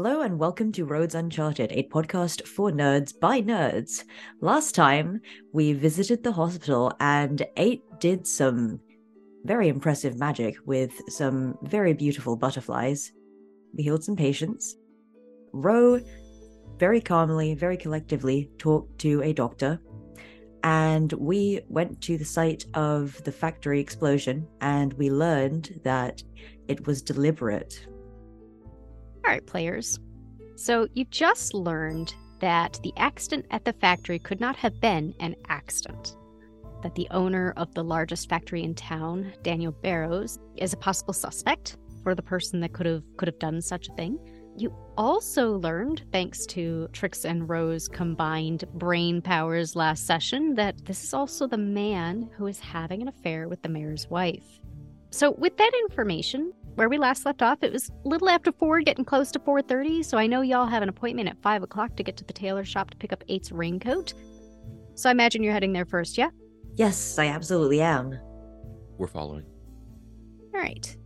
Hello and welcome to Roads Uncharted, a podcast for nerds by nerds. Last time we visited the hospital and Eight did some very impressive magic with some very beautiful butterflies. We healed some patients. Ro very calmly, very collectively talked to a doctor. And we went to the site of the factory explosion and we learned that it was deliberate. All right, players. So you just learned that the accident at the factory could not have been an accident. That the owner of the largest factory in town, Daniel Barrows, is a possible suspect for the person that could have could have done such a thing. You also learned, thanks to Trix and Ro's combined brain powers last session, that this is also the man who is having an affair with the mayor's wife. So, with that information, where we last left off, it was a little after four, getting close to four thirty. So I know y'all have an appointment at five o'clock to get to the tailor shop to pick up Eight's raincoat. So I imagine you're heading there first, yeah? Yes, I absolutely am. We're following. All right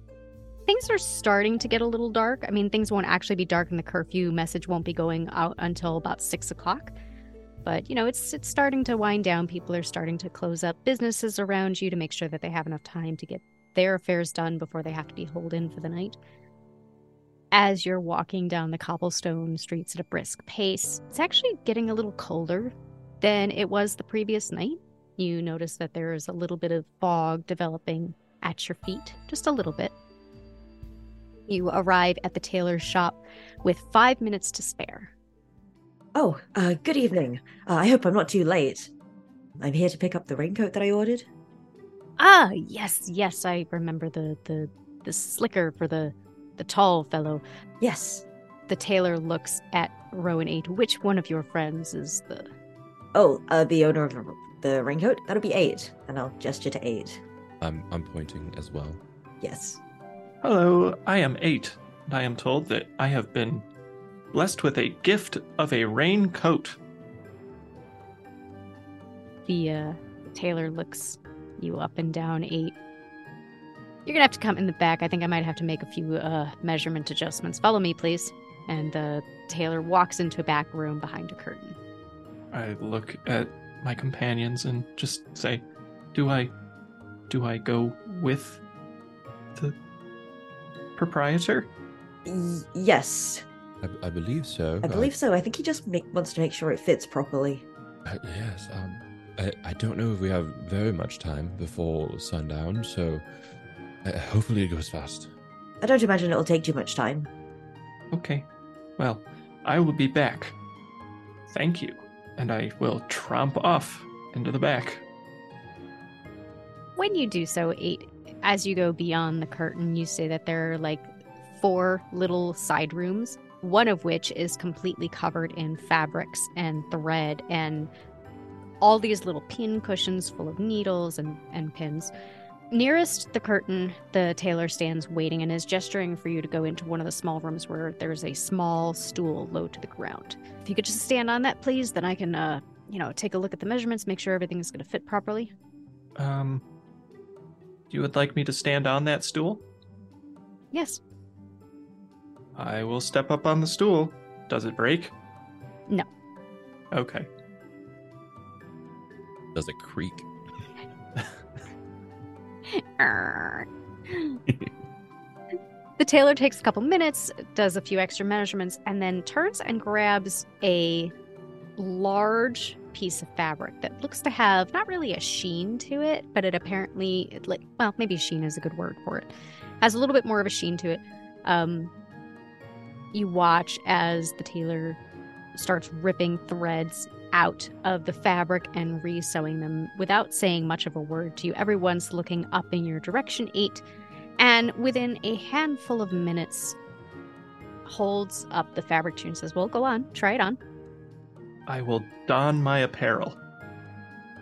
things are starting to get a little dark. I mean, things won't actually be dark, and the curfew message won't be going out until about six o'clock. But you know, it's it's starting to wind down. People are starting to close up businesses around you to make sure that they have enough time to get their affairs done before they have to be holed in for the night. As you're walking down the cobblestone streets at a brisk pace, it's actually getting a little colder than it was the previous night. You notice that there is a little bit of fog developing at your feet, just a little bit. You arrive at the tailor's shop with five minutes to spare. Oh, uh, good evening. Uh, I hope I'm not too late. I'm here to pick up the raincoat that I ordered. Ah, yes, yes, I remember the the the slicker for the the tall fellow. Yes. The tailor looks at Ro and Eight. Which one of your friends is the? Oh, uh, the owner of the raincoat. That'll be Eight, and I'll gesture to Eight. I'm I'm pointing as well. Yes. Hello, I am eight, and I am told that I have been blessed with a gift of a raincoat. The uh, tailor looks you up and down eight. You're gonna have to come in the back. I think I might have to make a few uh, measurement adjustments. Follow me, please. And the tailor walks into a back room behind a curtain. I look at my companions and just say, "Do I, do I go with the proprietor? Y- yes. I, I believe so. I believe so. I think he just make, wants to make sure it fits properly. Uh, yes. Um, I, I don't know if we have very much time before sundown, so uh, hopefully it goes fast. I don't imagine it'll take too much time. Okay. Well, I will be back. Thank you. And I will tromp off into the back. When you do so, eight as you go beyond the curtain, you say that there are like four little side rooms, one of which is completely covered in fabrics and thread and all these little pin cushions full of needles and, and pins. Nearest the curtain, the tailor stands waiting and is gesturing for you to go into one of the small rooms where there's a small stool low to the ground. If you could just stand on that, please, then I can, uh, you know, take a look at the measurements, make sure everything is going to fit properly. Um, you would like me to stand on that stool? Yes. I will step up on the stool. Does it break? No. Okay. Does it creak? the tailor takes a couple minutes, does a few extra measurements, and then turns and grabs a large piece of fabric that looks to have not really a sheen to it, but it apparently like well, maybe sheen is a good word for it. Has a little bit more of a sheen to it. Um, you watch as the tailor starts ripping threads out of the fabric and resewing them without saying much of a word to you. Everyone's looking up in your direction, eight, and within a handful of minutes, holds up the fabric to you and says, Well, go on, try it on. I will don my apparel.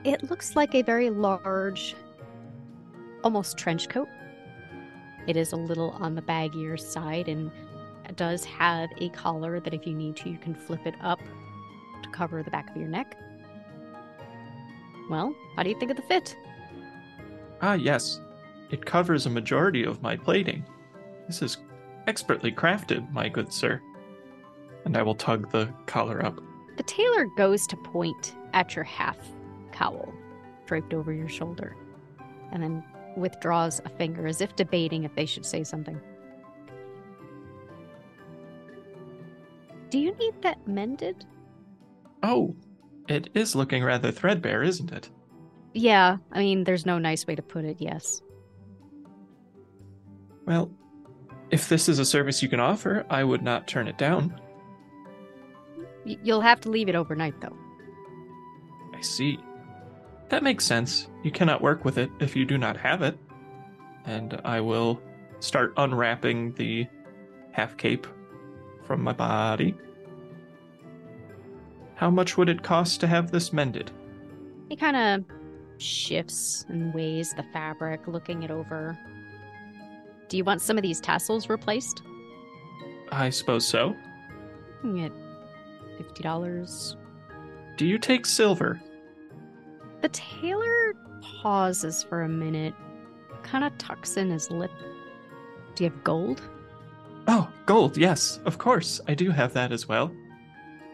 It looks like a very large, almost trench coat. It is a little on the baggier side and does have a collar that, if you need to, you can flip it up cover the back of your neck. Well, how do you think of the fit? Ah, yes. It covers a majority of my plating. This is expertly crafted, my good sir. and I will tug the collar up. The tailor goes to point at your half cowl draped over your shoulder and then withdraws a finger as if debating if they should say something. Do you need that mended? Oh, it is looking rather threadbare, isn't it? Yeah, I mean, there's no nice way to put it, yes. Well, if this is a service you can offer, I would not turn it down. Y- you'll have to leave it overnight, though. I see. That makes sense. You cannot work with it if you do not have it. And I will start unwrapping the half cape from my body. How much would it cost to have this mended? He kind of shifts and weighs the fabric, looking it over. Do you want some of these tassels replaced? I suppose so. You can get fifty dollars. Do you take silver? The tailor pauses for a minute, kind of tucks in his lip. Do you have gold? Oh, gold, yes, of course. I do have that as well.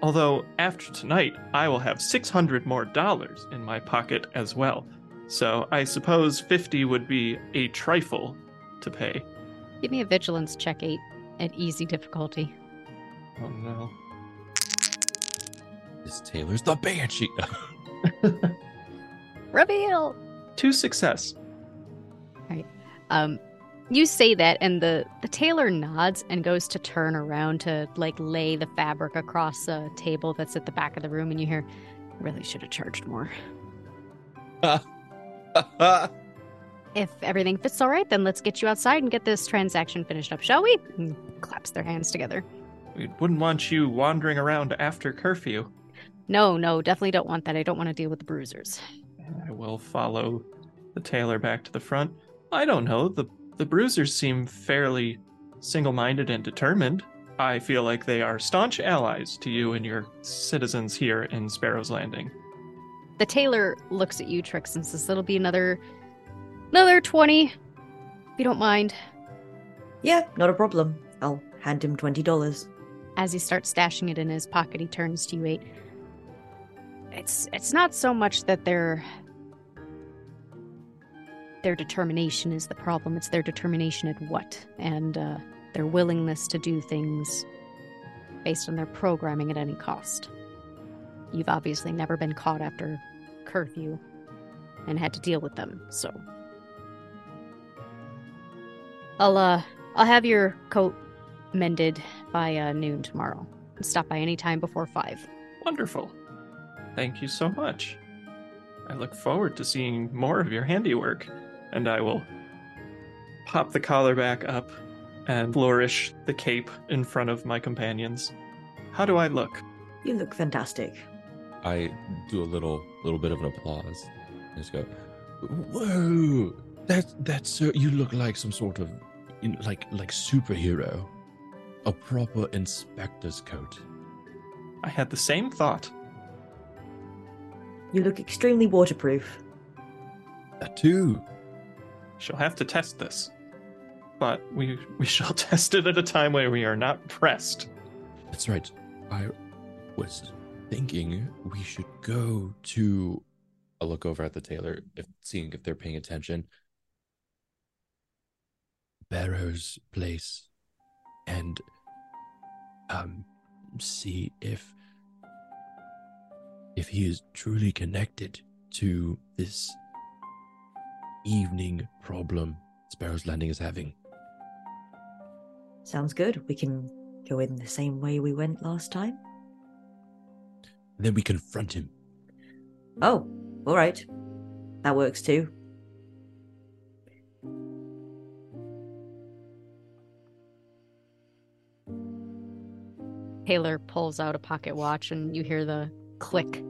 Although, after tonight, I will have 600 more dollars in my pocket as well. So I suppose 50 would be a trifle to pay. Give me a vigilance check eight at easy difficulty. Oh no. This tailor's the banshee. Reveal. To success. All right. Um, you say that, and the the tailor nods and goes to turn around to like lay the fabric across a table that's at the back of the room, and you hear, "Really should have charged more." If everything fits all right, then let's get you outside and get this transaction finished up, shall we? And claps their hands together. We wouldn't want you wandering around after curfew. No, no, definitely don't want that. I don't want to deal with the bruisers. I will follow the tailor back to the front. I don't know. The the bruisers seem fairly single-minded and determined. I feel like they are staunch allies to you and your citizens here in Sparrow's Landing. The tailor looks at you, Trix, and says, "It'll be another, another twenty, if you don't mind." Yeah, not a problem. I'll hand him $20. As he starts stashing it in his pocket, he turns to you eight. It's it's not so much that their their determination is the problem. It's their determination at what and uh, their willingness to do things based on their programming at any cost. You've obviously never been caught after curfew and had to deal with them, so I'll uh I'll have your coat mended by uh, noon tomorrow. Stop by any time before five. Wonderful. Thank you so much. I look forward to seeing more of your handiwork, and I will pop the collar back up and flourish the cape in front of my companions. How do I look? You look fantastic. I do a little little bit of an applause. I just go, "Whoa! That that's so. You look like some sort of, you know, like like superhero, a proper inspector's coat." I had the same thought. You look extremely waterproof. That too. Shall have to test this. But we we shall test it at a time where we are not pressed. That's right. I was thinking we should go to. I'll look over at the tailor, if seeing if they're paying attention. Barrow's place, and um, see if if he is truly connected to this evening problem Sparrow's Landing is having. Sounds good. We can go in the same way we went last time. Then we confront him. Oh, all right. That works too. Tailor pulls out a pocket watch, and you hear the click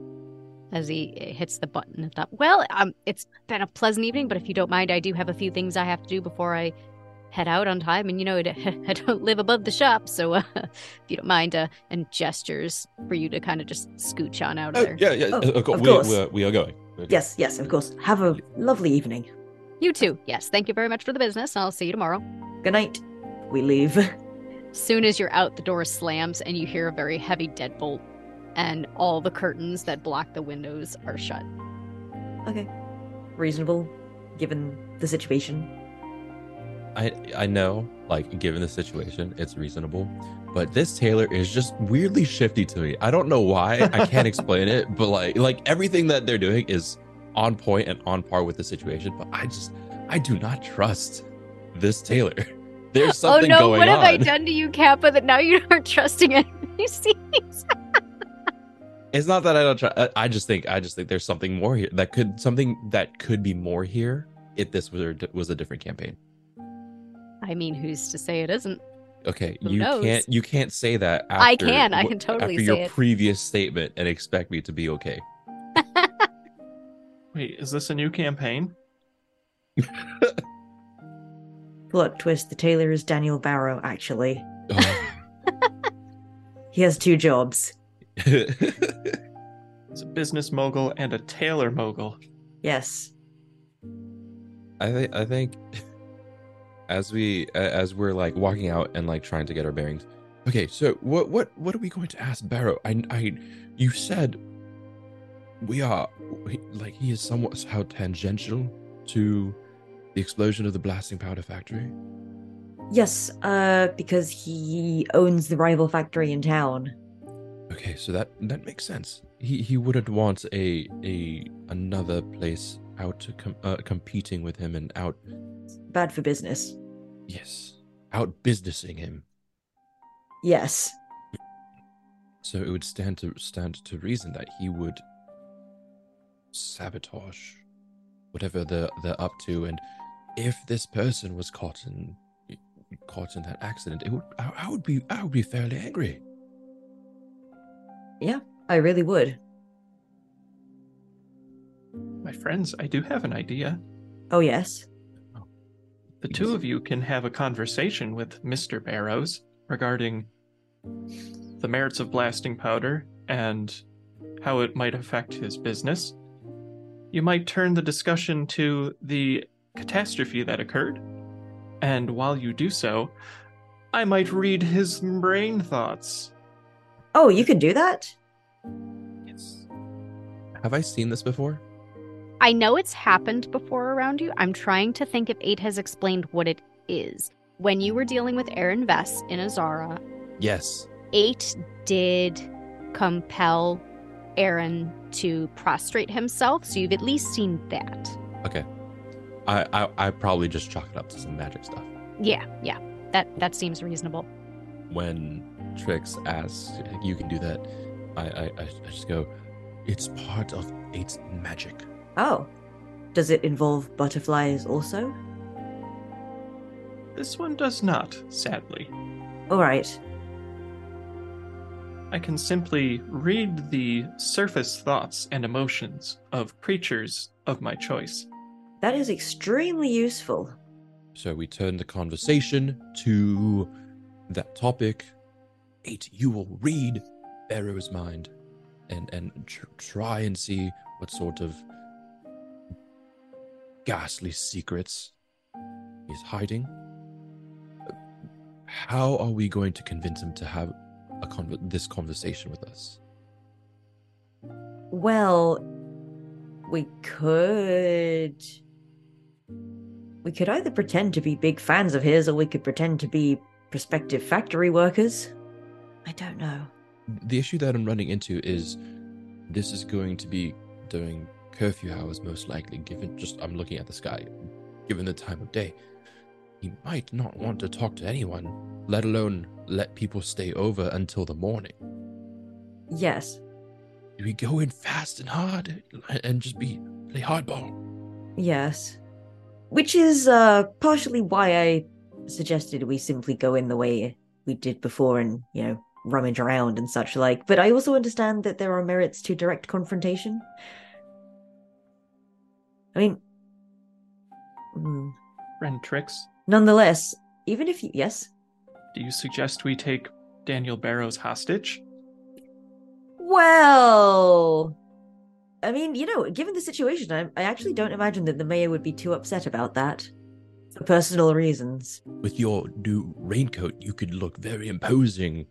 as he hits the button at that. Well, um, it's been a pleasant evening, but if you don't mind, I do have a few things I have to do before I head out on time. And you know, I don't live above the shop, so uh, if you don't mind, uh, and gestures for you to kind of just scooch on out of Oh, there. yeah, yeah. Oh, uh, of we, course. We're, we are going. Okay. Yes, yes, of course. Have a lovely evening. You too. Yes. Thank you very much for the business. I'll see you tomorrow. Good night. We leave. Soon as you're out, the door slams and you hear a very heavy deadbolt, and all the curtains that block the windows are shut. Okay. Reasonable, given the situation. I I know, like given the situation, it's reasonable, but this tailor is just weirdly shifty to me. I don't know why. I can't explain it, but like like everything that they're doing is on point and on par with the situation. But I just I do not trust this tailor. There's something Oh no, going what have on. I done to you, Kappa, that now you aren't trusting NPCs? It's not that I don't try. I- I just think I just think there's something more here that could something that could be more here if this was a, was a different campaign. I mean, who's to say it isn't? Okay, Who you knows? can't you can't say that. After, I can, I can totally after say your it. previous statement and expect me to be okay. Wait, is this a new campaign? Plot twist: the tailor is Daniel Barrow. Actually, Oh. he has two jobs. It's a business mogul and a tailor mogul. Yes. I think I think as we as we're like walking out and like trying to get our bearings. Okay, so what what what are we going to ask Barrow? I I you said we are like he is somewhat how tangential to the explosion of the blasting powder factory. Yes, uh, because he owns the rival factory in town. Okay, so that that makes sense. He he wouldn't want a a another place out com- uh, competing with him and out Bad for business. yes out businessing him. Yes. So it would stand to stand to reason that he would sabotage whatever they're they're up to, and if this person was caught in caught in that accident, it would I, I would be I would be fairly angry. I really would. My friends, I do have an idea. Oh, yes. The two of you can have a conversation with Mr. Barrows regarding the merits of blasting powder and how it might affect his business. You might turn the discussion to the catastrophe that occurred, and while you do so, I might read his brain thoughts. Oh, you can do that? Yes. Have I seen this before? I know it's happened before around you. I'm trying to think if Eight has explained what it is. When you were dealing with Aaron Vess in Azara, Yes. Eight did compel Aaron to prostrate himself, so you've at least seen that. Okay. I, I I probably just chalk it up to some magic stuff. Yeah, yeah. That that seems reasonable. When Trix asks, "You can do that," I I, I I just go, "It's part of eight's magic." Oh. Does it involve butterflies also? This one does not, sadly. Alright. I can simply read the surface thoughts and emotions of creatures of my choice. That is extremely useful. So we turn the conversation to that topic. Eight, you will read Barrow's mind and and tr- try and see what sort of ghastly secrets he's hiding. How are we going to convince him to have a con- this conversation with us? Well, we could. We could either pretend to be big fans of his, or we could pretend to be prospective factory workers. I don't know. The issue that I'm running into is this is going to be during curfew hours, most likely, given just I'm looking at the sky, given the time of day. He might not want to talk to anyone, let alone let people stay over until the morning. Yes. Do we go in fast and hard and just be play hardball? Yes. Which is uh partially why I suggested we simply go in the way we did before and, you know, rummage around and such like. But I also understand that there are merits to direct confrontation. I mean, hmm, Friend Trix, nonetheless, even if you yes, do you suggest we take Daniel Barrows hostage? well, I mean, you know, given the situation, I, I actually don't imagine that the mayor would be too upset about that. For personal reasons. With your new raincoat, you could look very imposing.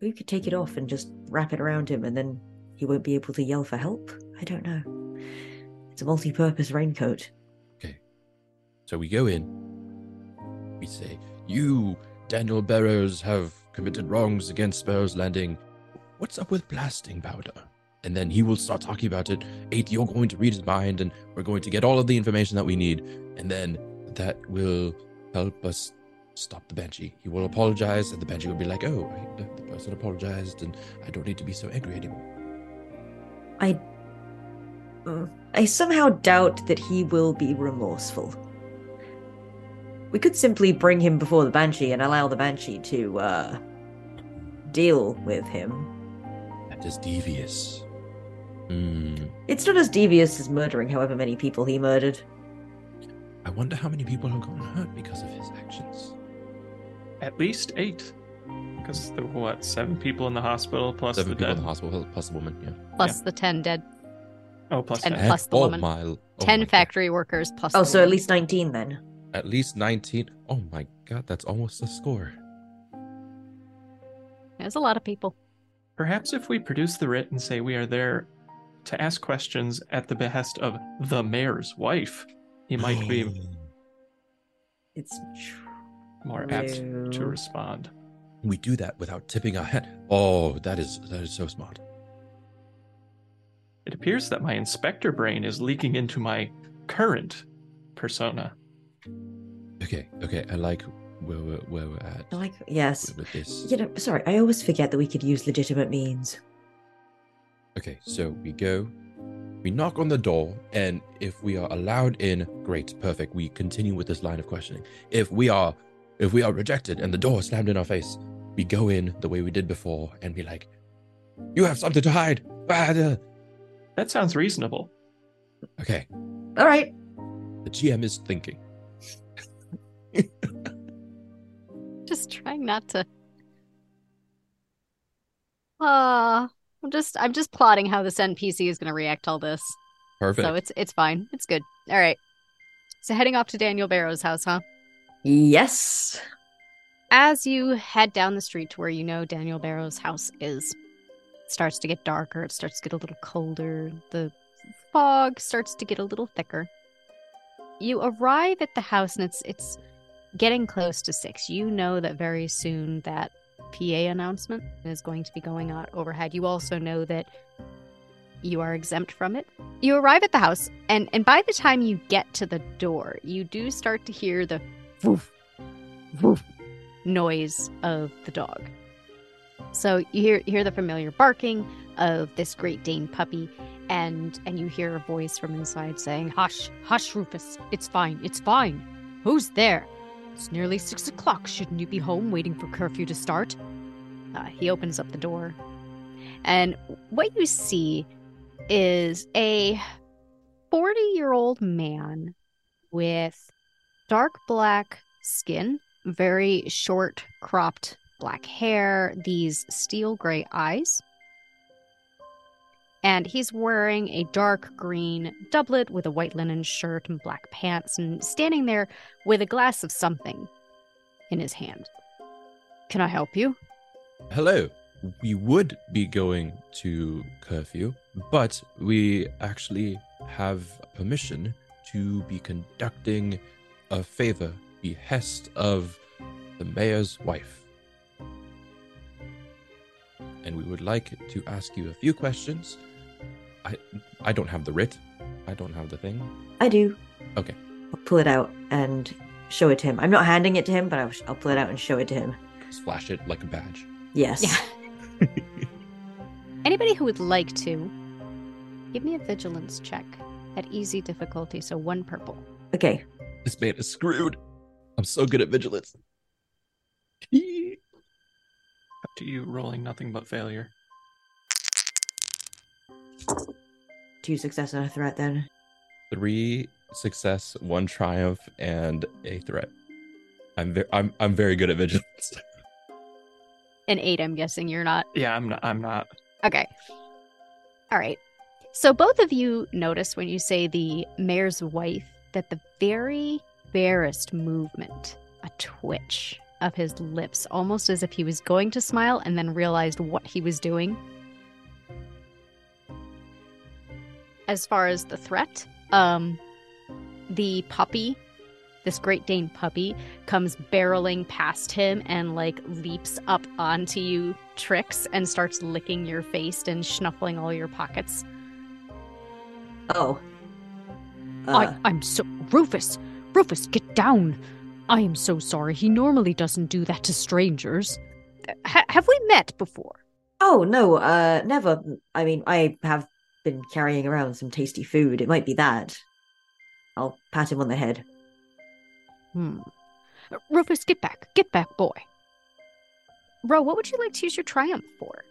We could take it off and just wrap it around him, and then he won't be able to yell for help. I don't know. It's a multi purpose raincoat. Okay. So we go in. We say, You, Daniel Barrows, have committed wrongs against Sparrow's Landing. What's up with blasting powder? And then he will start talking about it. Eight, you're going to read his mind, and we're going to get all of the information that we need. And then that will help us stop the Banshee. He will apologize, and the Banshee will be like, Oh, I, the, the person apologized, and I don't need to be so angry anymore. I. Mm, I somehow doubt that he will be remorseful. We could simply bring him before the Banshee and allow the Banshee to, uh. deal with him. That is devious. Hmm. It's not as devious as murdering however many people he murdered. I wonder how many people have gotten hurt because of his actions. At least eight. Because there were what, seven people in the hospital plus Seven the people in the hospital, plus the woman. Yeah. Plus the 10 dead, Oh, plus And ten. plus the oh woman. My, oh 10 my God. factory workers plus Oh, the so at woman. least 19 then. At least 19. Oh my god, that's almost a score. There's a lot of people. Perhaps if we produce the writ and say we are there to ask questions at the behest of the mayor's wife, he might be It's more apt to respond. We do that without tipping our head. Oh, that is that is so smart. It appears that my inspector brain is leaking into my current persona. Okay, okay, I like where we're, where we're at Like, yes. with this. You know, sorry, I always forget that we could use legitimate means. Okay, so we go, we knock on the door, and if we are allowed in, great, perfect. We continue with this line of questioning. If we are, if we are rejected and the door slammed in our face, we go in the way we did before and be like, "You have something to hide." That sounds reasonable. Okay, All right. the GM is thinking. Just trying not to. Uh, I'm just I'm just plotting how this NPC is going to react to all this. Perfect. So it's it's fine. It's good. All right. So heading off to Daniel Barrow's house, huh? Yes. As you head down the street to where you know Daniel Barrow's house is, it starts to get darker. It starts to get a little colder. The fog starts to get a little thicker. You arrive at the house and it's it's getting close to six. You know that very soon that PA announcement is going to be going on overhead. You also know that you are exempt from it. You arrive at the house, and and by the time you get to the door, you do start to hear the woof, woof noise of the dog. So you hear hear the familiar barking of this Great Dane puppy, and and you hear a voice from inside saying, "Hush, hush, Rufus. It's fine. It's fine. Who's there? It's nearly six o'clock. Shouldn't you be home waiting for curfew to start?" Uh, he opens up the door, and what you see is a forty-year-old man with dark black skin, very short, cropped black hair, these steel gray eyes. And he's wearing a dark green doublet with a white linen shirt and black pants, and standing there with a glass of something in his hand. Can I help you? Hello. We would be going to curfew, but we actually have permission to be conducting a favor behest of the mayor's wife. And we would like to ask you a few questions. I I don't have the writ. I don't have the thing. I do. Okay. I'll pull it out and show it to him. I'm not handing it to him, but I'll, I'll pull it out and show it to him. Just flash it like a badge. Yes. Yeah. Anybody who would like to, give me a vigilance check at easy difficulty, so one purple. Okay. This man is screwed. I'm so good at vigilance. Up to you, rolling nothing but failure. Two success and a threat then. three success, one triumph, and a threat. I'm very, I'm, I'm very good at vigilance. An eight, I'm guessing you're not. Yeah, I'm not. I'm not. Okay. All right. So both of you notice when you say the mayor's wife that the very barest movement, a twitch of his lips, almost as if he was going to smile and then realized what he was doing. As far as the threat, um, the puppy, this Great Dane puppy, comes barreling past him and like leaps up onto you, Trix, and starts licking your face and snuffling all your pockets. Oh. Uh, I, I'm so. Rufus! Rufus, get down! I am so sorry. He normally doesn't do that to strangers. Ha- have we met before? oh no, uh, never. I mean, I have been carrying around some tasty food. It might be that. I'll pat him on the head. Hmm. Rufus, get back. Get back, boy. Ro, what would you like to use your triumph for?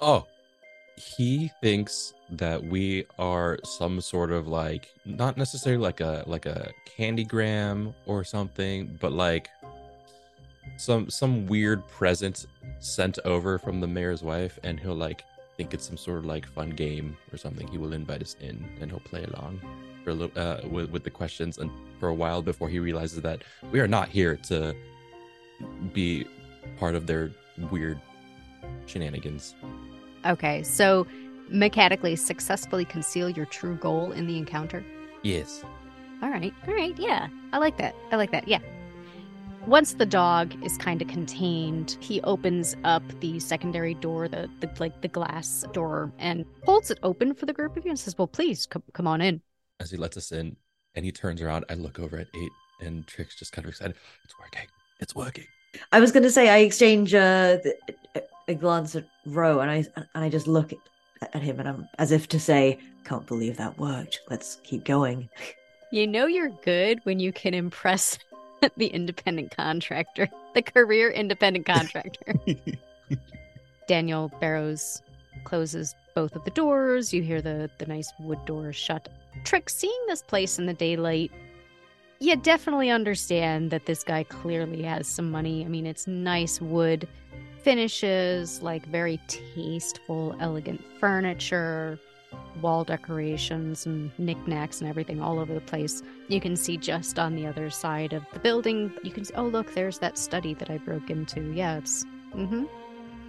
Oh, he thinks that we are some sort of like not necessarily like a like a candygram or something, but like some some weird present sent over from the mayor's wife, and he'll like think it's some sort of like fun game or something. He will invite us in, and he'll play along for a little uh, with with the questions, and for a while before he realizes that we are not here to be part of their weird shenanigans. Okay, so mechanically successfully conceal your true goal in the encounter. Yes. All right, all right, yeah. I like that. I like that, yeah. Once the dog is kind of contained, he opens up the secondary door, the, the like the glass door, and holds it open for the group of you and says, "Well, please come come on in." as he lets us in and he turns around i look over at eight and trix just kind of excited it's working it's working I was going to say I exchange uh, th- a glance at Ro, and I and I just look at, at him, and I'm as if to say, "Can't believe that worked. Let's keep going." You know you're good when you can impress the independent contractor, the career independent contractor. Daniel Barrows closes both of the doors. You hear the, the nice wood doors shut. Trick, seeing this place in the daylight, you definitely understand that this guy clearly has some money. I mean, it's nice wood finishes, like very tasteful, elegant furniture, wall decorations and knickknacks and everything all over the place. You can see just on the other side of the building, you can see, oh, look, there's that study that I broke into. Yeah, it's. Mm-hmm.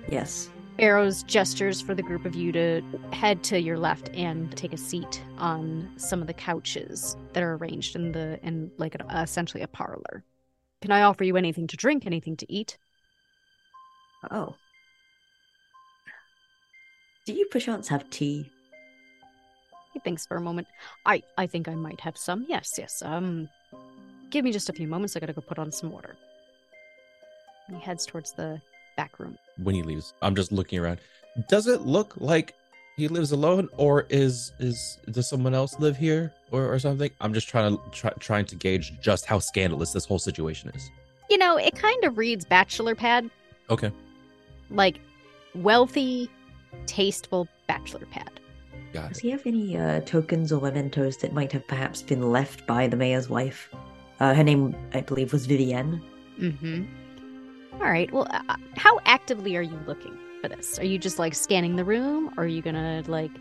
Yes. Arrows gestures for the group of you to head to your left and take a seat on some of the couches that are arranged in the in like a, essentially a parlor. Can I offer you anything to drink, anything to eat? Oh. Do you perchance have tea? He thinks for a moment. I I think I might have some. Yes, yes. Um, give me just a few moments. I gotta go put on some water. He heads towards the back room. when he leaves i'm just looking around does it look like he lives alone or is is does someone else live here or, or something i'm just trying to try, trying to gauge just how scandalous this whole situation is You know, it kind of reads bachelor pad, okay like wealthy, tasteful bachelor pad. got Does it he have any uh, tokens or mementos that might have perhaps been left by the mayor's wife? Uh, her name, I believe, was Vivienne. Mm-hmm. All right. Well, uh, how actively are you looking for this? Are you just like scanning the room, or are you gonna like?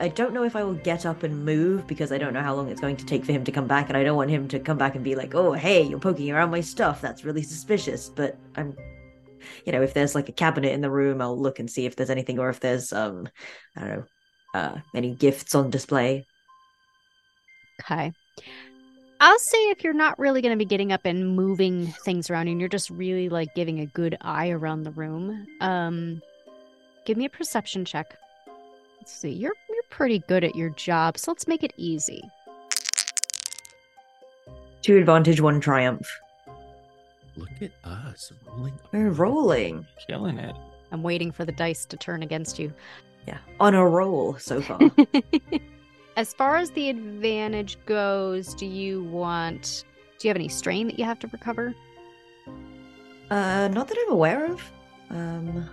I don't know if I will get up and move because I don't know how long it's going to take for him to come back, and I don't want him to come back and be like, "Oh, hey, you're poking around my stuff. That's really suspicious." But I'm, you know, if there's like a cabinet in the room, I'll look and see if there's anything, or if there's um, I don't know, uh, any gifts on display. Okay. I'll say if you're not really going to be getting up and moving things around and you're just really like giving a good eye around the room, um give me a perception check. Let's see. You're you're pretty good at your job, so let's make it easy. Two advantage, one triumph. Look at us rolling We're rolling. Killing it. I'm waiting for the dice to turn against you. Yeah, on a roll so far. as far as the advantage goes, do you want do you have any strain that you have to recover? uh, not that I'm aware of. Um,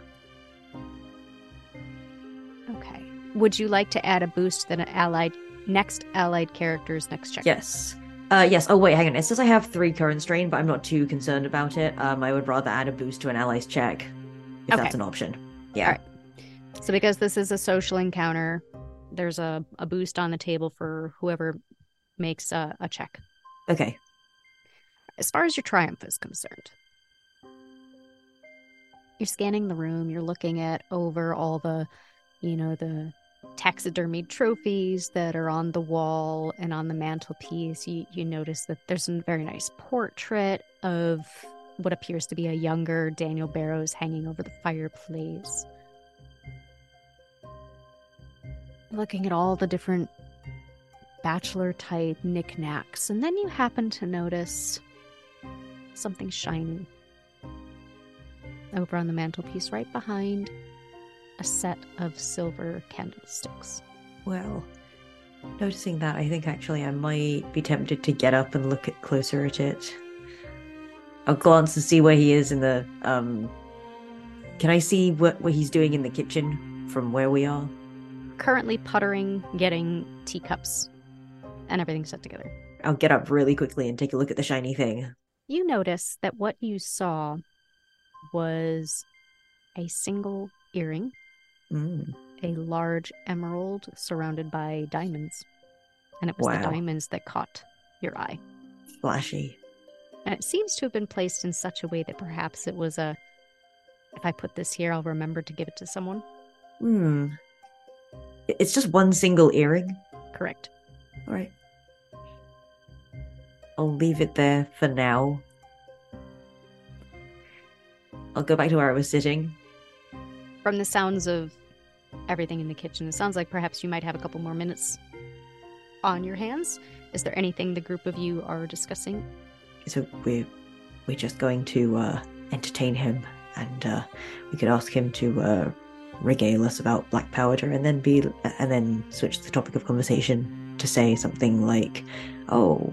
Okay. Would you like to add a boost to the allied next allied character's next check? yes. Uh, yes. Oh wait, hang on. It says I have three current strain, but I'm not too concerned about it. Um, I would rather add a boost to an ally's check if Okay. that's an option. Yeah. So because this is a social encounter, there's a, a boost on the table for whoever makes a, a check. Okay. as far as your triumph is concerned, you're scanning the room, you're looking at over all the, you know, the taxidermied trophies that are on the wall and on the mantelpiece. You, you notice that there's a very nice portrait of what appears to be a younger Daniel Barrows hanging over the fireplace. Looking at all the different bachelor type knickknacks, and then you happen to notice something shiny over on the mantelpiece right behind a set of silver candlesticks. Well, noticing that, I think actually I might be tempted to get up and look at closer at it. I'll glance and see where he is in the um can I see what, what he's doing in the kitchen from where we are? Currently puttering, getting teacups and everything set together. I'll get up really quickly and take a look at the shiny thing. You notice that what you saw was a single earring, Mm. a large emerald surrounded by diamonds. And it was the diamonds that caught your eye. Flashy. And it seems to have been placed in such a way that perhaps it was a if I put this here, I'll remember to give it to someone. Hmm. It's just one single earring. Correct. All right. I'll leave it there for now. I'll go back to where I was sitting. From the sounds of everything in the kitchen, it sounds like perhaps you might have a couple more minutes on your hands. Is there anything the group of you are discussing? So we're we're just going to uh, entertain him, and uh, we could ask him to uh, regale us about black powder, and then be and then switch the topic of conversation to say something like, "Oh,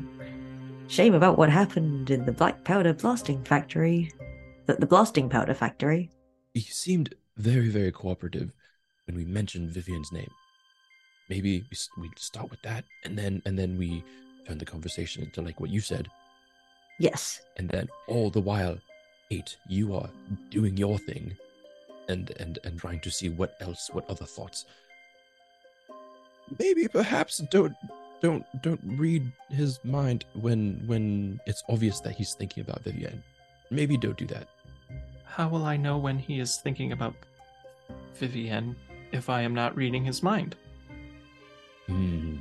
shame about what happened in the black powder blasting factory, the, the blasting powder factory." He seemed very, very cooperative when we mentioned Vivian's name. Maybe we we start with that, and then and then we turn the conversation into like what you said, Yes, and then all the while, eight, you are doing your thing, and and and trying to see what else, what other thoughts. Maybe perhaps don't don't don't read his mind when when it's obvious that he's thinking about Vivian. Maybe don't do that. How will I know when he is thinking about Vivienne if I am not reading his mind? Hmm.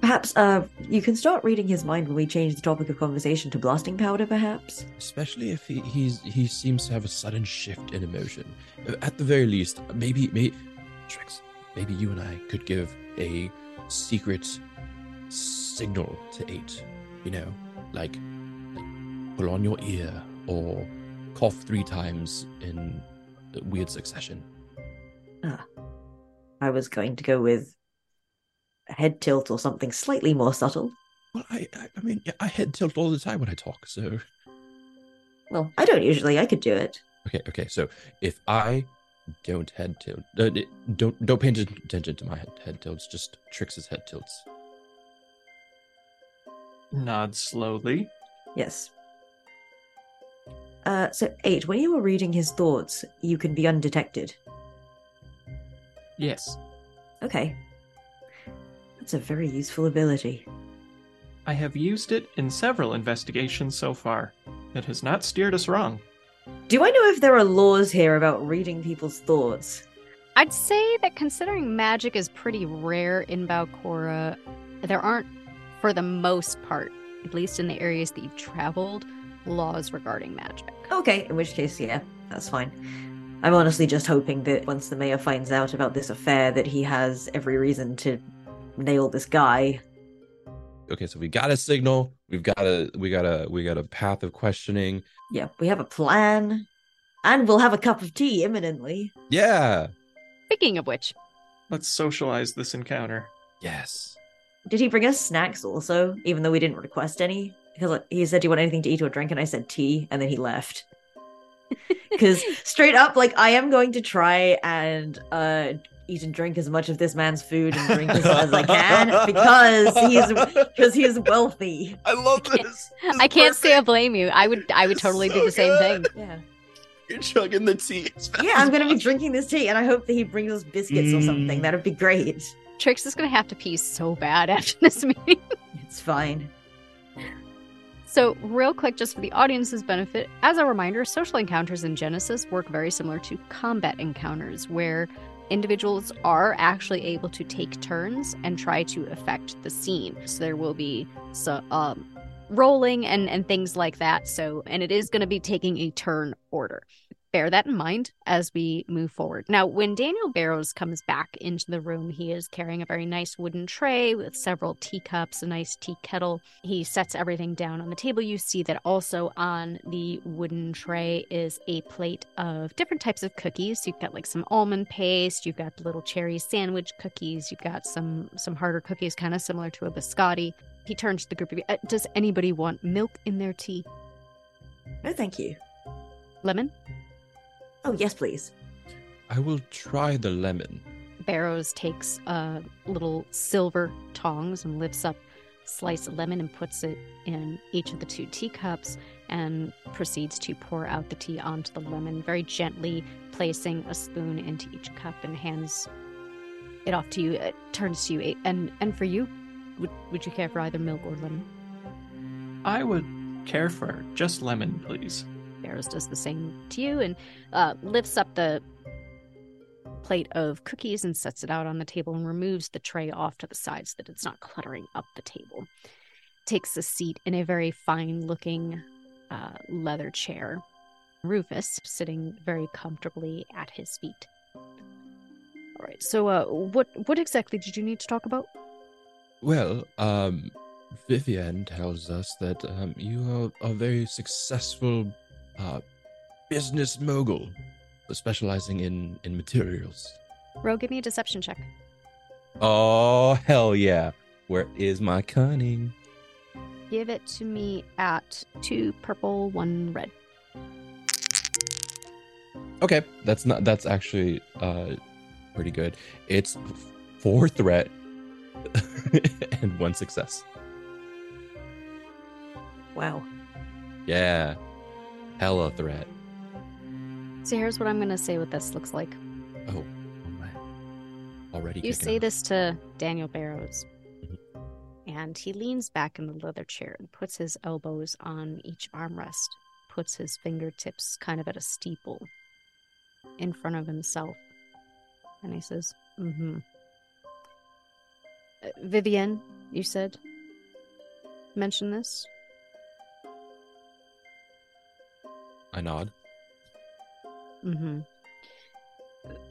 perhaps uh, you can start reading his mind when we change the topic of conversation to blasting powder. Perhaps. especially if he he's he seems to have a sudden shift in emotion. At the very least, maybe maybe Trix, maybe you and I could give a secret signal to eight. You know, like, like pull on your ear or cough three times in weird succession. Ah, I was going to go with a head tilt or something slightly more subtle. Well, I I, I mean I head tilt all the time when I talk. So Well, I don't usually. I could do it. okay, okay. So if I don't head tilt, uh, don't don't pay attention to my head, head tilts. Just Trix's head tilts. Nod slowly. Yes. Uh, so eight. When you were reading his thoughts, you can be undetected. Yes, Okay. That's a very useful ability. I have used it in several investigations so far. It has not steered us wrong. Do I know if there are laws here about reading people's thoughts? I'd say that considering magic is pretty rare in Valcora, there aren't, for the most part, at least in the areas that you've traveled, laws regarding magic. Okay, in which case, yeah, that's fine. I'm honestly just hoping that once the mayor finds out about this affair, that he has every reason to nail this guy. okay so we got a signal we've got a we got a we got a path of questioning Yeah, we have a plan, and we'll have a cup of tea imminently. yeah Speaking of which, Let's socialize this encounter. yes Did he bring us snacks also, even though we didn't request any? Because he said, "Do you want anything to eat or drink?" And I said tea, and then he left. Because straight up, like I am going to try and uh eat and drink as much of this man's food and drink as, as I can because he's because he is wealthy. i love can't- this I can't say I blame you. I would I would It's totally do so the same good. thing. Yeah, you're chugging the tea yeah. I'm gonna be drinking this tea, and I hope that he brings us biscuits or something. Mm. That'd be great. Trix is gonna have to pee so bad after this meeting. It's fine. So, real quick, just for the audience's benefit, as a reminder, social encounters in Genesys work very similar to combat encounters, where individuals are actually able to take turns and try to affect the scene. So, there will be so, um, rolling and, and things like that. So, and it is going to be taking a turn order bear that in mind as we move forward. Now, when Daniel Barrows comes back into the room, he is carrying a very nice wooden tray with several teacups, a nice tea kettle. He sets everything down on the table. You see that also on the wooden tray is a plate of different types of cookies. You've got like some almond paste, you've got the little cherry sandwich cookies, you've got some some harder cookies kind of similar to a biscotti. He turns to the group of. Uh, does anybody want milk in their tea? No, thank you. Lemon? Oh, yes, please. I will try the lemon. Barrows takes uh, little silver tongs and lifts up a slice of lemon and puts it in each of the two teacups and proceeds to pour out the tea onto the lemon, very gently placing a spoon into each cup and hands it off to you. It turns to you. And and for you, would, would you care for either milk or lemon? I would care for just lemon, please. Barrows does the same to you and uh, lifts up the plate of cookies and sets it out on the table and removes the tray off to the side so that it's not cluttering up the table. Takes a seat in a very fine looking uh, leather chair. Rufus sitting very comfortably at his feet. All right. So, uh, what what exactly did you need to talk about? Well, um, Vivian tells us that um, you are a very successful uh, business mogul specializing in in materials. Ro, give me a deception check. Oh hell yeah! Where is my cunning? Give it to me at two purple, one red. Okay, that's not. That's actually uh, pretty good. It's four threat and one success. Wow. Yeah, hella threat. So here's what I'm gonna say what this looks like. Oh, my! Already. You say this to Daniel Barrows, Mhm. and he leans back in the leather chair and puts his elbows on each armrest, puts his fingertips kind of at a steeple in front of himself, and he says, "Mm-hmm." Uh, Vivienne, you said, mention this. I nod. Mm-hmm.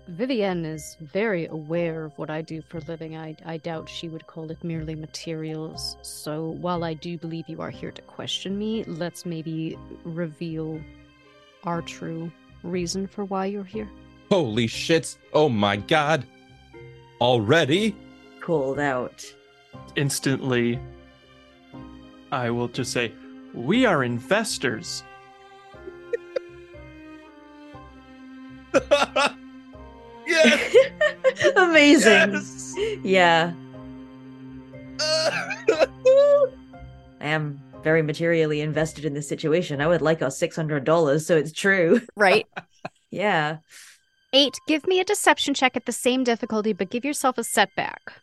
Vivienne is very aware of what I do for a living. I, I doubt she would call it merely materials. So while I do believe you are here to question me, let's maybe reveal our true reason for why you're here. Holy shit! Oh my god! Already? Called out. Instantly, I will just say, We are investors. Amazing. Yes! Yeah. I am very materially invested in this situation. I would like our $600, so it's true. Right? Yeah. Eight, give me a deception check at the same difficulty, but give yourself a setback.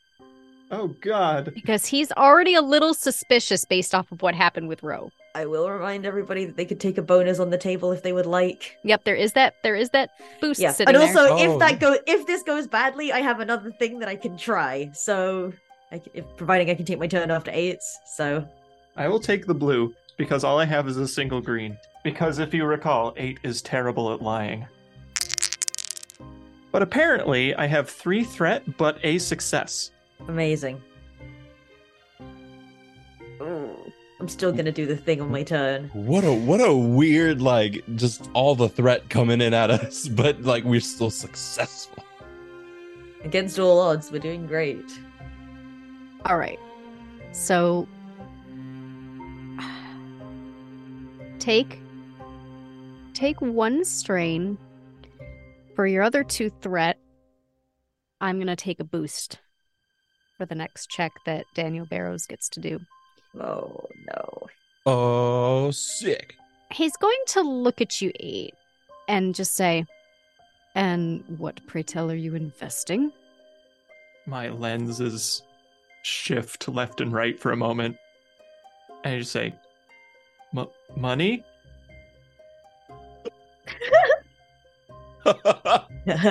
Oh, God. Because he's already a little suspicious based off of what happened with Ro. I will remind everybody that they could take a bonus on the table if they would like. Yep, there is that there is that boost Yeah. sitting And there. also, Oh. if that go if this goes badly, I have another thing that I can try. So, I c if, providing I can take my turn after eights. So, I will take the blue because all I have is a single green. Because if you recall, eight is terrible at lying. But apparently, I have three threat but a success. amazing. Ooh, I'm still gonna do the thing on my turn. What a what a weird like just all the threat coming in at us, but like we're still successful. Against all odds, we're doing great. All right. So take take one strain for your other two threat. I'm going to take a boost for the next check that Daniel Barrows gets to do. Oh no. Oh, sick. He's going to look at you eight and just say, "And what pray tell are you investing?" My lenses shift left and right for a moment. And I just say, M- money?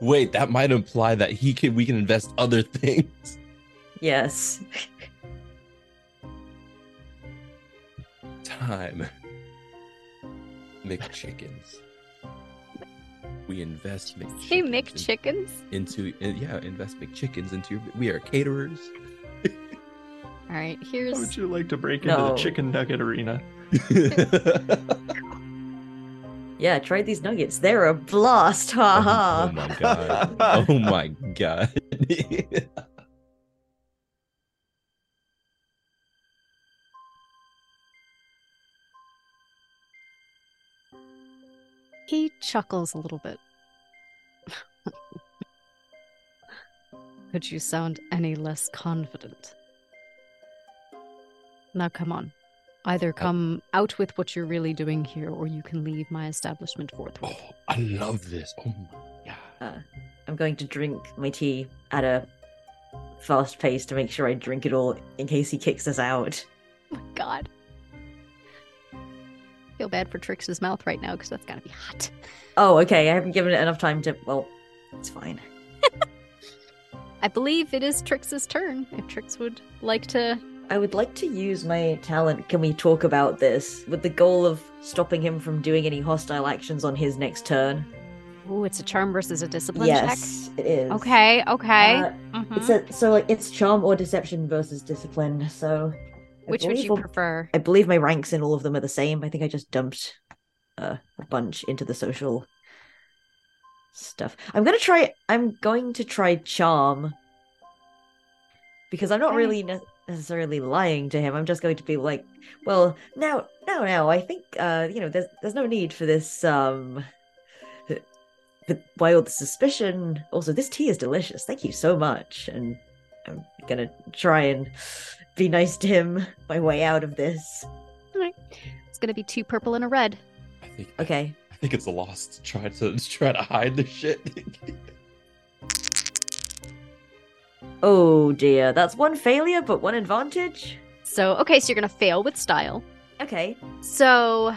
Wait, that might imply that he can we can invest other things. Yes. Time. McChickens. We invest McChickens. Hey, McChickens. Into uh, yeah, invest McChickens into your. We are caterers. All right, How here's would you like to break into the chicken nugget arena? Yeah, try these nuggets. They're a blast. Ha ha. oh, ha. my god! Oh my god! He chuckles a little bit. Could you sound any less confident? Now, come on. Either uh, come out with what you're really doing here, or you can leave my establishment forthwith. oh, I love this. Oh my god! Uh, I'm going to drink my tea at a fast pace to make sure I drink it all in case he kicks us out. Oh my god. Bad for Trix's mouth right now because that's gotta be hot. Oh, okay. I haven't given it enough time to. Well, it's fine. I believe it is Trix's turn. If Trix would like to. I would like to use my talent. Can we talk about this with the goal of stopping him from doing any hostile actions on his next turn? Ooh, it's a charm versus a discipline yes, it is. Okay, okay. Uh, Mhm. It's a so like it's charm or deception versus discipline. So Which would you all- prefer? I believe my ranks in all of them are the same. I think I just dumped uh, a bunch into the social stuff. I'm gonna try. I'm going to try charm because I'm not really ne- necessarily lying to him. I'm just going to be like, well, now, now, now. I think uh, you know, there's there's no need for this. Um, but why all the suspicion? Also, this tea is delicious. Thank you so much. And I'm gonna try and be nice to him my way out of this. It's gonna be two purple and a red. I think Okay. I think it's a lost to try to to try to hide the shit. Oh dear, that's one failure, but one advantage. So, okay, so you're gonna fail with style. Okay. So,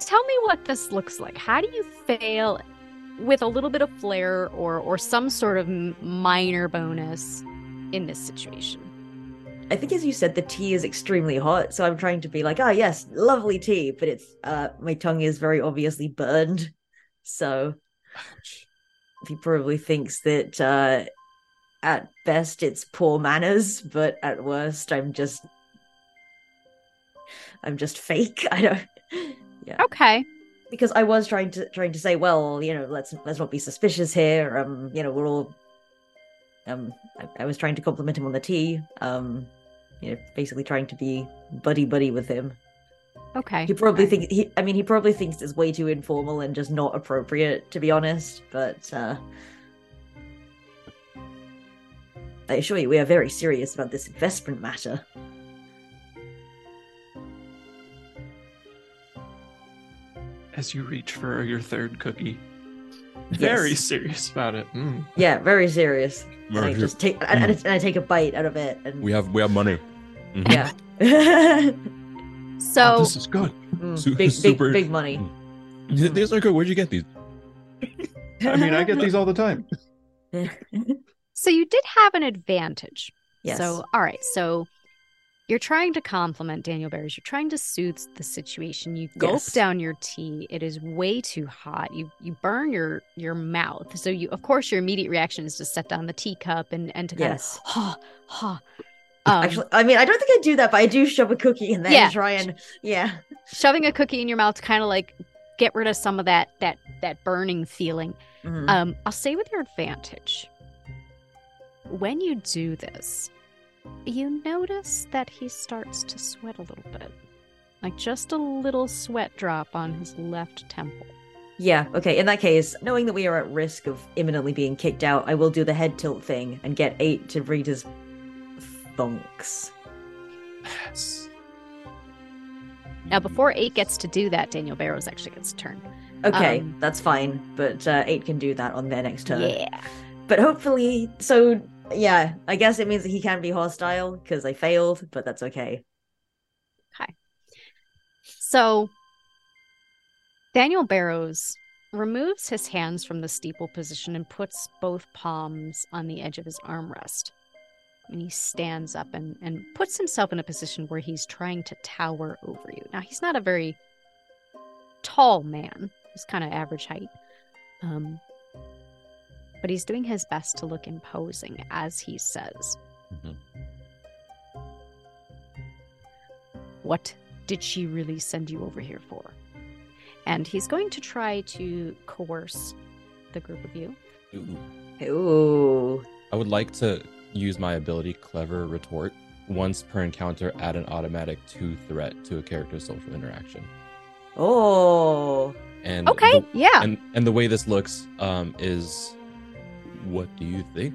tell me what this looks like. How do you fail with a little bit of flair or or some sort of minor bonus in this situation? I think as you said, the tea is extremely hot, so I'm trying to be like, ah, yes, lovely tea, but it's uh, my tongue is very obviously burned, so Ouch. he probably thinks that uh, at best it's poor manners, but at worst I'm just, I'm just fake. I don't. Yeah. Okay. because I was trying to trying to say, well, you know, let's let's not be suspicious here. Um, you know, we're all. Um, I, I was trying to compliment him on the tea. Um, you know, basically trying to be buddy buddy with him. Okay. He probably Alright. think he. I mean, he probably thinks it's way too informal and just not appropriate, to be honest. But uh, I assure you, we are very serious about this investment matter. As you reach for your third cookie, very Yes. serious about it. Mm. Yeah, very serious. And I just take and, and, and I take a bite out of it, and we have we have money. Mhm. yeah. Oh, So, this is good. Mm, Su- big, super- big, big money. Th- These are good. Where'd you get these? I mean, I get these all the time. so you did have an advantage. yes. So, all right. So you're trying to compliment Daniel Barrows. You're trying to soothe the situation. You gulp Yes. down your tea. It is way too hot. You you burn your your mouth. So you of course your immediate reaction is to set down the teacup and and to kind yes. of ha ha. Um, Actually, I mean, I don't think I do that, but I do shove a cookie in there Yeah. and try and yeah. shoving a cookie in your mouth to kind of like get rid of some of that that that burning feeling. Mhm. Um, I'll say with your advantage, when you do this, you notice that he starts to sweat a little bit. Like just a little sweat drop on his left temple. yeah. Okay. In that case, knowing that we are at risk of imminently being kicked out, I will do the head tilt thing and get eight to read his thunks. Yes. Now, before eight gets to do that, Daniel Barrows actually gets a turn. Okay, Um, that's fine, but uh, eight can do that on their next turn. Yeah. But hopefully, so Yeah, I guess it means that he can be hostile because I failed, but that's okay. Okay. So Daniel Barrows removes his hands from the steeple position and puts both palms on the edge of his armrest. And he stands up and, and puts himself in a position where he's trying to tower over you. Now, he's not a very tall man, he's kind of average height. Um, but he's doing his best to look imposing, as he says. Mhm. What did she really send you over here for? And he's going to try to coerce the group of you. Ooh. Ooh. I would like to use my ability Clever Retort once per encounter add an automatic two threat to a character's social interaction. Oh. And Okay, the- yeah. and and the way this looks um is what do you think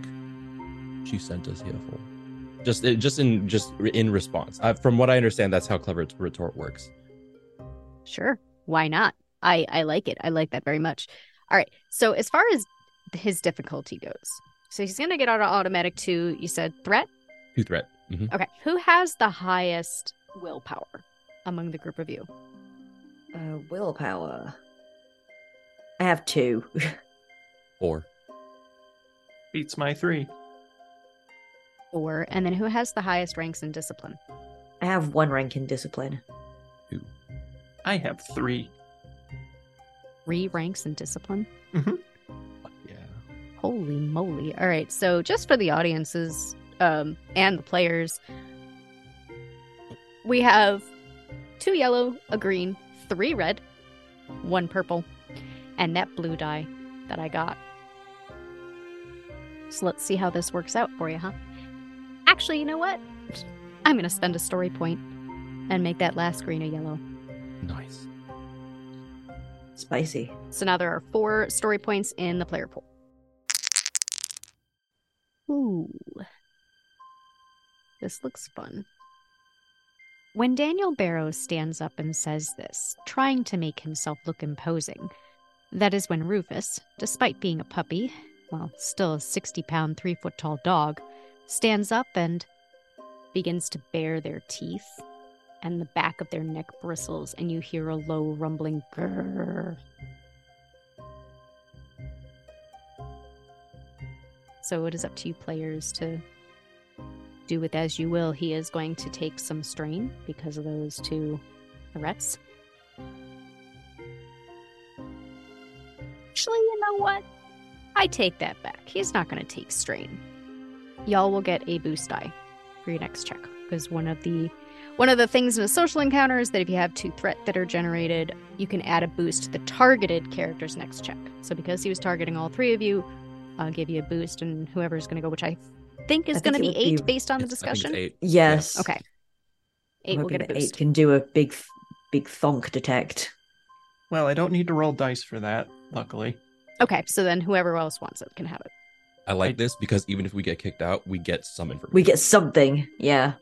she sent us here for? Just just in just in response. Uh, from what I understand that's how Clever Retort works. Sure. Why not? I I like it. I like that very much. All right. So as far as his difficulty goes, so he's gonna get out of automatic two. You said threat. Two threat. hmm Okay. Who has the highest willpower among the group of you? Uh, willpower. I have two. Four. Beats my three. Four. And then who has the highest ranks in discipline? I have one rank in discipline. I have three. Three ranks in discipline. Yeah. Holy moly. All right. So just for the audiences um, and the players, we have two yellow, a green, three red, one purple, and that blue die that I got. So let's see how this works out for you, huh? Actually, you know what? I'm going to spend a story point and make that last green a yellow. Nice. Spicy. So now there are four story points in the player pool. Ooh. This looks fun. When Daniel Barrows stands up and says this, trying to make himself look imposing, that is when Rufus, despite being a puppy, well, still a 60 pound, 3 foot tall dog, stands up and begins to bare their teeth, and the back of their neck bristles, and you hear a low rumbling grrr. So it is up to you players to do with as you will. He is going to take some strain because of those two threats. Actually, you know what? I take that back. He's not going to take strain. Y'all will get a boost die for your next check because one of the one of the things in a social encounter is that if you have two threat that are generated, you can add a boost to the targeted character's next check. So because he was targeting all three of you, I'll give you a boost, and whoever's going to go, which I think is going to be eight be- based on the It's- I think it's discussion. eight. Yes. Okay, I'm eight will get a that eight can do a big, big thonk detect. Well, I don't need to roll dice for that, luckily. Okay, so then whoever else wants it can have it. I like this because even if we get kicked out, we get some information. We get something. Yeah.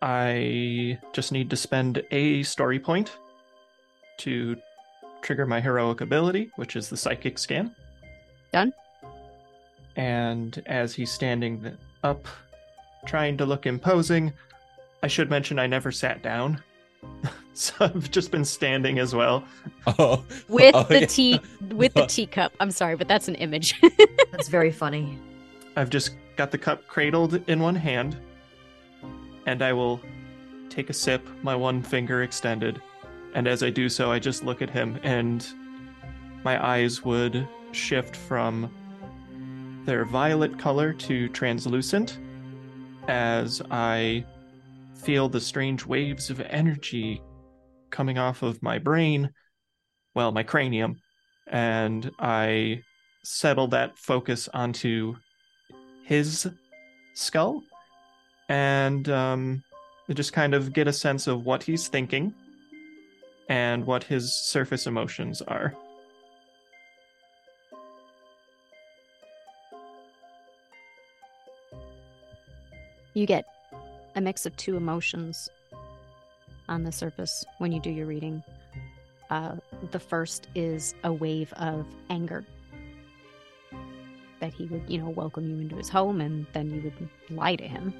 I just need to spend a story point to trigger my heroic ability, which is the psychic scan. Done. And as he's standing up, trying to look imposing, I should mention I never sat down. so I've just been standing as well. Oh, With oh, the yeah. tea with the teacup. I'm sorry, but that's an image. That's very funny. I've just got the cup cradled in one hand, and I will take a sip, my one finger extended. And as I do so, I just look at him, and my eyes would shift from their violet color to translucent as I feel the strange waves of energy coming off of my brain, well, my cranium, and I settle that focus onto his skull and um, just kind of get a sense of what he's thinking and what his surface emotions are. you get a mix of two emotions on the surface when you do your reading. Uh, the first is a wave of anger that he would, you know, welcome you into his home and then you would lie to him.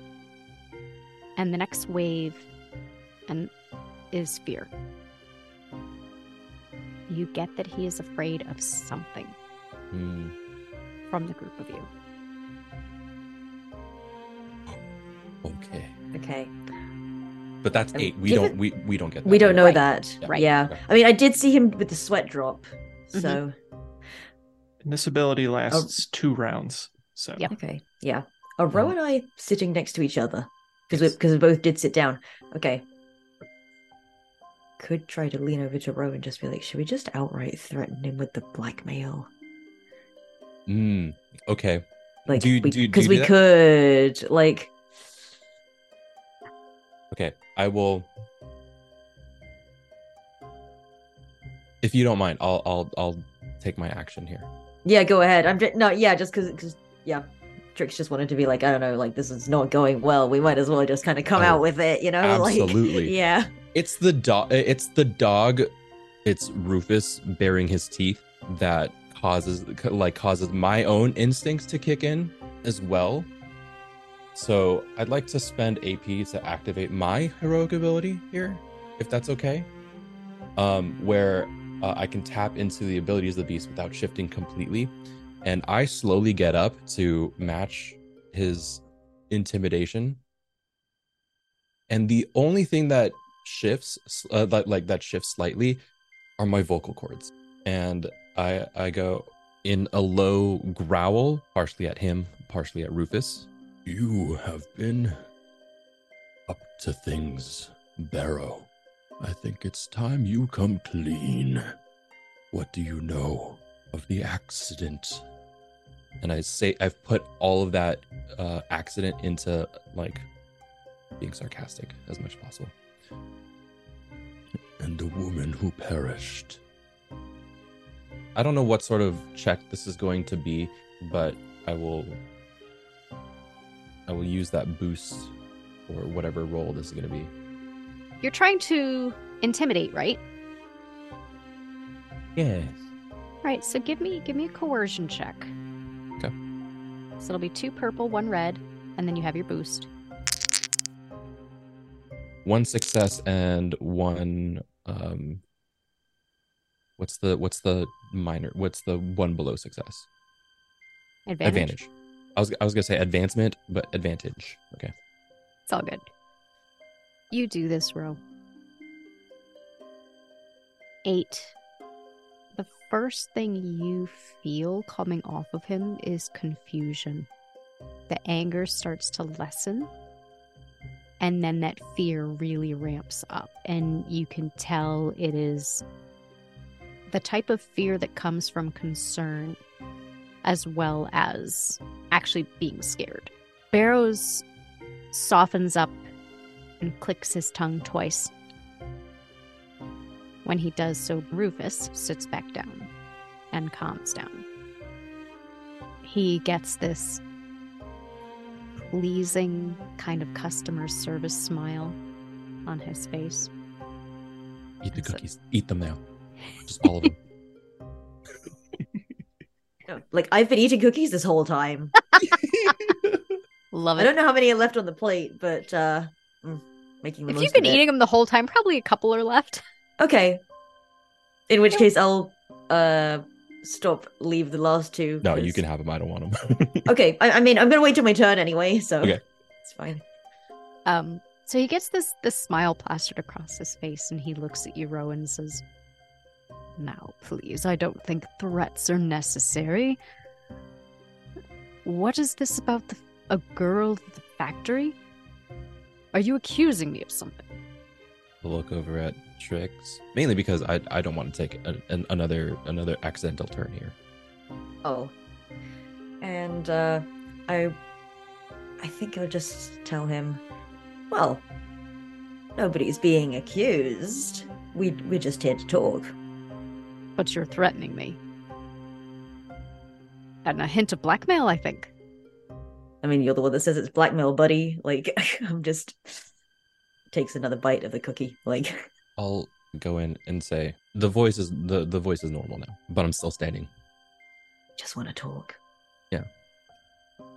And the next wave and is fear. You get that he is afraid of something Hmm. from the group of you. Okay. Okay. But that's Um, eight. We don't. it- We we don't get. That We don't know Right. that. Yeah. Right. Yeah. Okay. I mean, I did see him with the sweat drop. Mhm. So, And this ability lasts two rounds. So Yep. okay. Yeah. Are Ro and I sitting next to each other? Because we, because we both did sit down. Okay. Could try to lean over to Ro and just be like, should we just outright threaten him with the blackmail? Hmm. Okay. Like, Do you- we, do you- do because you we could, like, Okay. I will. If you don't mind, I'll I'll I'll take my action here. yeah, go ahead. I'm just, no, yeah, just because, because, yeah. Trix just wanted to be like, I don't know, like, this is not going well. We might as well just kind of come Oh, out with it, you know? absolutely. Like, yeah. It's the dog. It's the dog. It's Rufus baring his teeth that causes like causes my own instincts to kick in as well. So I'd like to spend AP to activate my heroic ability here, if that's okay. Um, where uh, I can tap into the abilities of the beast without shifting completely, and I slowly get up to match his intimidation. And the only thing that shifts, uh, like like that shifts slightly, are my vocal cords, and I I go in a low growl, partially at him, partially at Rufus. You have been up to things, Barrow. I think it's time you come clean. What do you know of the accident? And I say I've put all of that uh, accident into like being sarcastic as much as possible. And the woman who perished. I don't know what sort of check this is going to be, but I will I will use that boost or whatever role this is going to be. You're trying to intimidate, right? Yes. Right. So give me give me a coercion check. Okay. So it'll be two purple, one red, and then you have your boost. One success and one um what's the what's the minor what's the one below success? Advantage. Advantage. I was I was to say advancement, but advantage. Okay. It's all good. You do this, Ro. Eight. The first thing you feel coming off of him is confusion. The anger starts to lessen. And then that fear really ramps up. And you can tell it is the type of fear that comes from concern as well as actually being scared. Barrows softens up and clicks his tongue twice. When he does so, Rufus sits back down and calms down. He gets this pleasing kind of customer service smile on his face. Eat the That's it. cookies. Eat them now. Just all of them. Like, I've been eating cookies this whole time. Love it. I don't know how many are left on the plate, but, uh, making the If most you've been of it. eating them the whole time, probably a couple are left. Okay. In which case, I'll uh stop, leave the last two. No, you can have them. I don't want them. Okay, I, I mean, I'm gonna wait till my turn anyway, so Okay. it's fine. Um, so he gets this this smile plastered across his face, and he looks at you, Rowan, and says, "Now, please, I don't think threats are necessary. What is this about the a girl at the factory? Are you accusing me of something?" look over at Trix, mainly because I I don't want to take an, an, another another accidental turn here. Oh, and uh, I, I think I'll just tell him. Well, nobody's being accused. We we're just here to talk. But you're threatening me. And a hint of blackmail, I think. I mean, you're the one that says it's blackmail, buddy. Like, I'm just takes another bite of the cookie. Like, I'll go in and say the voice is the the voice is normal now, but I'm still standing. just want to talk.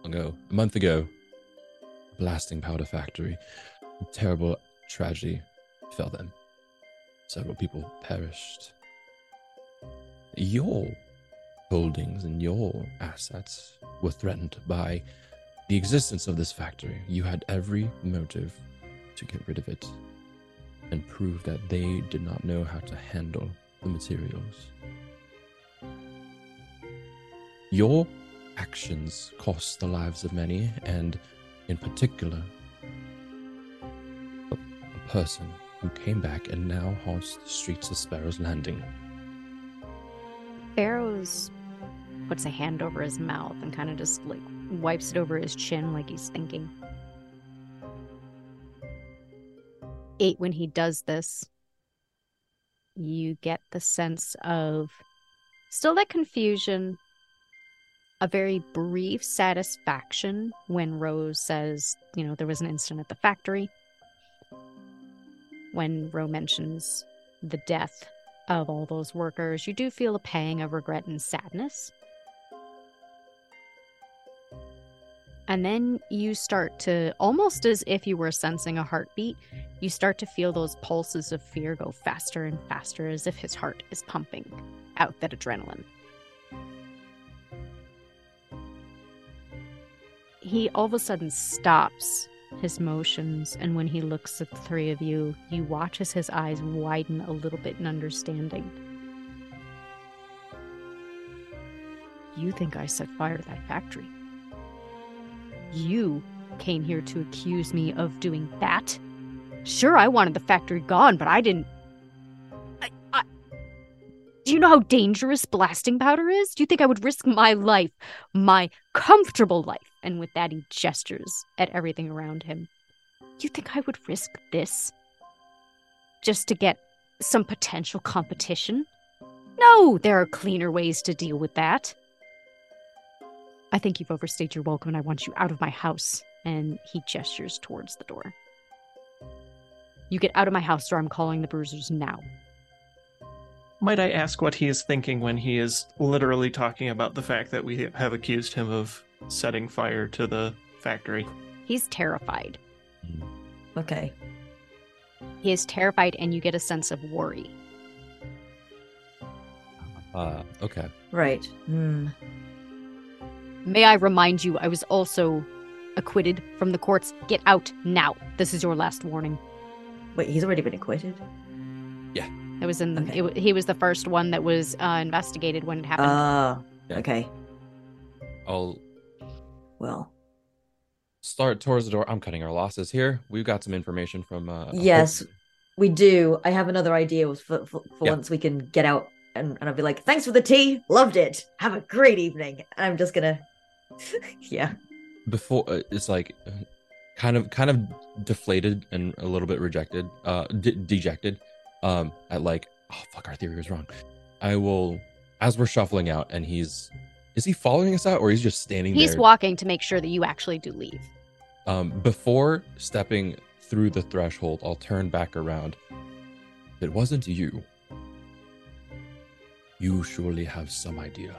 ago, a month ago, blasting powder factory, a terrible tragedy fell them. Several people perished. Your holdings and your assets were threatened by the existence of this factory. You had every motive to get rid of it and prove that they did not know how to handle the materials. Your actions cost the lives of many, and in particular, a, a person who came back and now haunts the streets of Sparrow's Landing. Barrows puts a hand over his mouth and kind of just like wipes it over his chin like he's thinking. Eight, when he does this, you get the sense of still that confusion, a very brief satisfaction when Rose says, you know, there was an incident at the factory. When Rose mentions the death of all those workers, you do feel a pang of regret and sadness. And then you start to, almost as if you were sensing a heartbeat, you start to feel those pulses of fear go faster and faster as if his heart is pumping out that adrenaline. He all of a sudden stops his motions, and when he looks at the three of you, you watch as his eyes widen a little bit in understanding. You think I set fire to that factory? You came here to accuse me of doing that? Sure, I wanted the factory gone, but I didn't. I, I... Do you know how dangerous blasting powder is? Do you think I would risk my life, my comfortable life? And with that, he gestures at everything around him. Do you think I would risk this just to get some potential competition? No, there are cleaner ways to deal with that. I think you've overstayed your welcome and I want you out of my house. And he gestures towards the door. You get out of my house or I'm calling the bruisers now. Might I ask what he is thinking when he is literally talking about the fact that we have accused him of setting fire to the factory? He's terrified. Okay. He is terrified, and you get a sense of worry. Uh, okay. Right. Hmm. May I remind you, I was also acquitted from the courts. Get out now. This is your last warning. Wait, he's already been acquitted? Yeah. It was in the. Okay. It, he was the first one that was uh, investigated when it happened. Ah, Yeah. okay. I'll Well, start towards the door. I'm cutting our losses here. We've got some information from. Uh, Yes. Hope- we do. I have another idea for, for, for Yeah. once we can get out and, and I'll be like, thanks for the tea. Loved it. Have a great evening. And I'm just gonna. yeah. before uh, it's like kind of kind of deflated and a little bit rejected uh de- dejected um at like oh fuck our theory was wrong i will as we're shuffling out and he's is he following us out or he's just standing He's there walking to make sure that you actually do leave. um before stepping through the threshold i'll turn back around it wasn't you you surely have some idea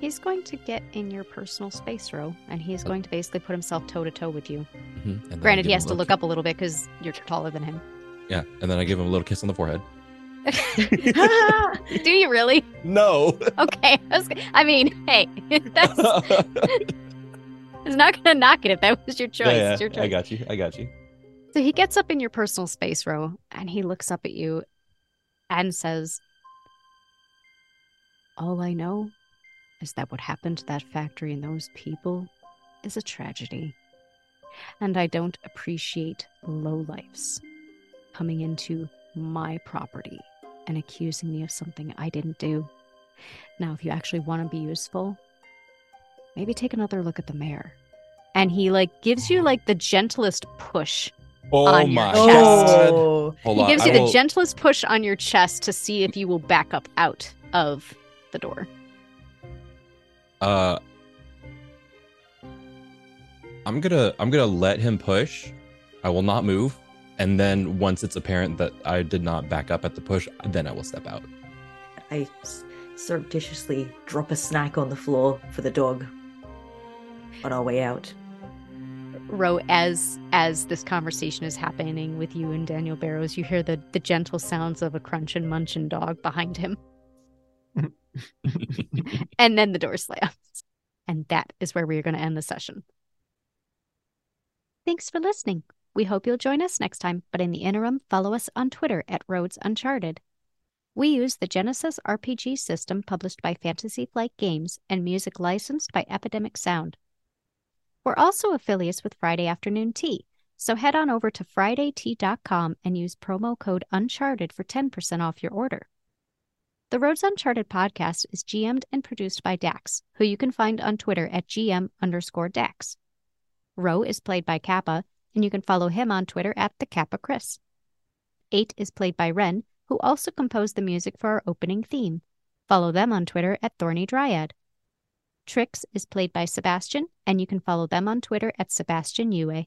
He's going to get in your personal space row, and he's going to basically put himself toe to toe with you. Mhm. And Granted, he has to look ki- up a little bit because you're taller than him. yeah and then i give him a little kiss on the forehead do you really? no Okay. I, was, I mean, hey, that's it's not going to knock it if that was your choice. Yeah, yeah, your choice. I got you. I got you. So he gets up in your personal space row and he looks up at you and says, All I know is that what happened to that factory and those people is a tragedy. And I don't appreciate lowlifes coming into my property and accusing me of something I didn't do. Now, if you actually want to be useful, maybe take another look at the mayor. And he like gives you like the gentlest push Oh On your my chest. god! Oh. Hold he on. gives I you the will- gentlest push on your chest to see if you will back up out of the door. Uh, I'm gonna I'm gonna let him push. I will not move, and then once it's apparent that I did not back up at the push, then I will step out. I surreptitiously drop a snack on the floor for the dog. on our way out. Ro, as as this conversation is happening with you and Daniel Barrows, you hear the the gentle sounds of a crunch and munchin dog behind him, and then the door slams, and that is where we are going to end the session. Thanks for listening. We hope you'll join us next time, but in the interim, follow us on Twitter at Roads Uncharted. We use the Genesys RPG system published by Fantasy Flight Games and music licensed by Epidemic Sound. We're also affiliates with Friday Afternoon Tea, so head on over to FridayTea.com and use promo code Uncharted for 10% off your order. The Roads Uncharted podcast is GM'd and produced by Dax, who you can find on Twitter at GM underscore Dax. Ro is played by Kappa, and you can follow him on Twitter at the Kappa Chris. Eight is played by Wren, who also composed the music for our opening theme. Follow them on Twitter at Thorny Dryad. Trix is played by Sebastian, and you can follow them on Twitter at Sebastian Yue.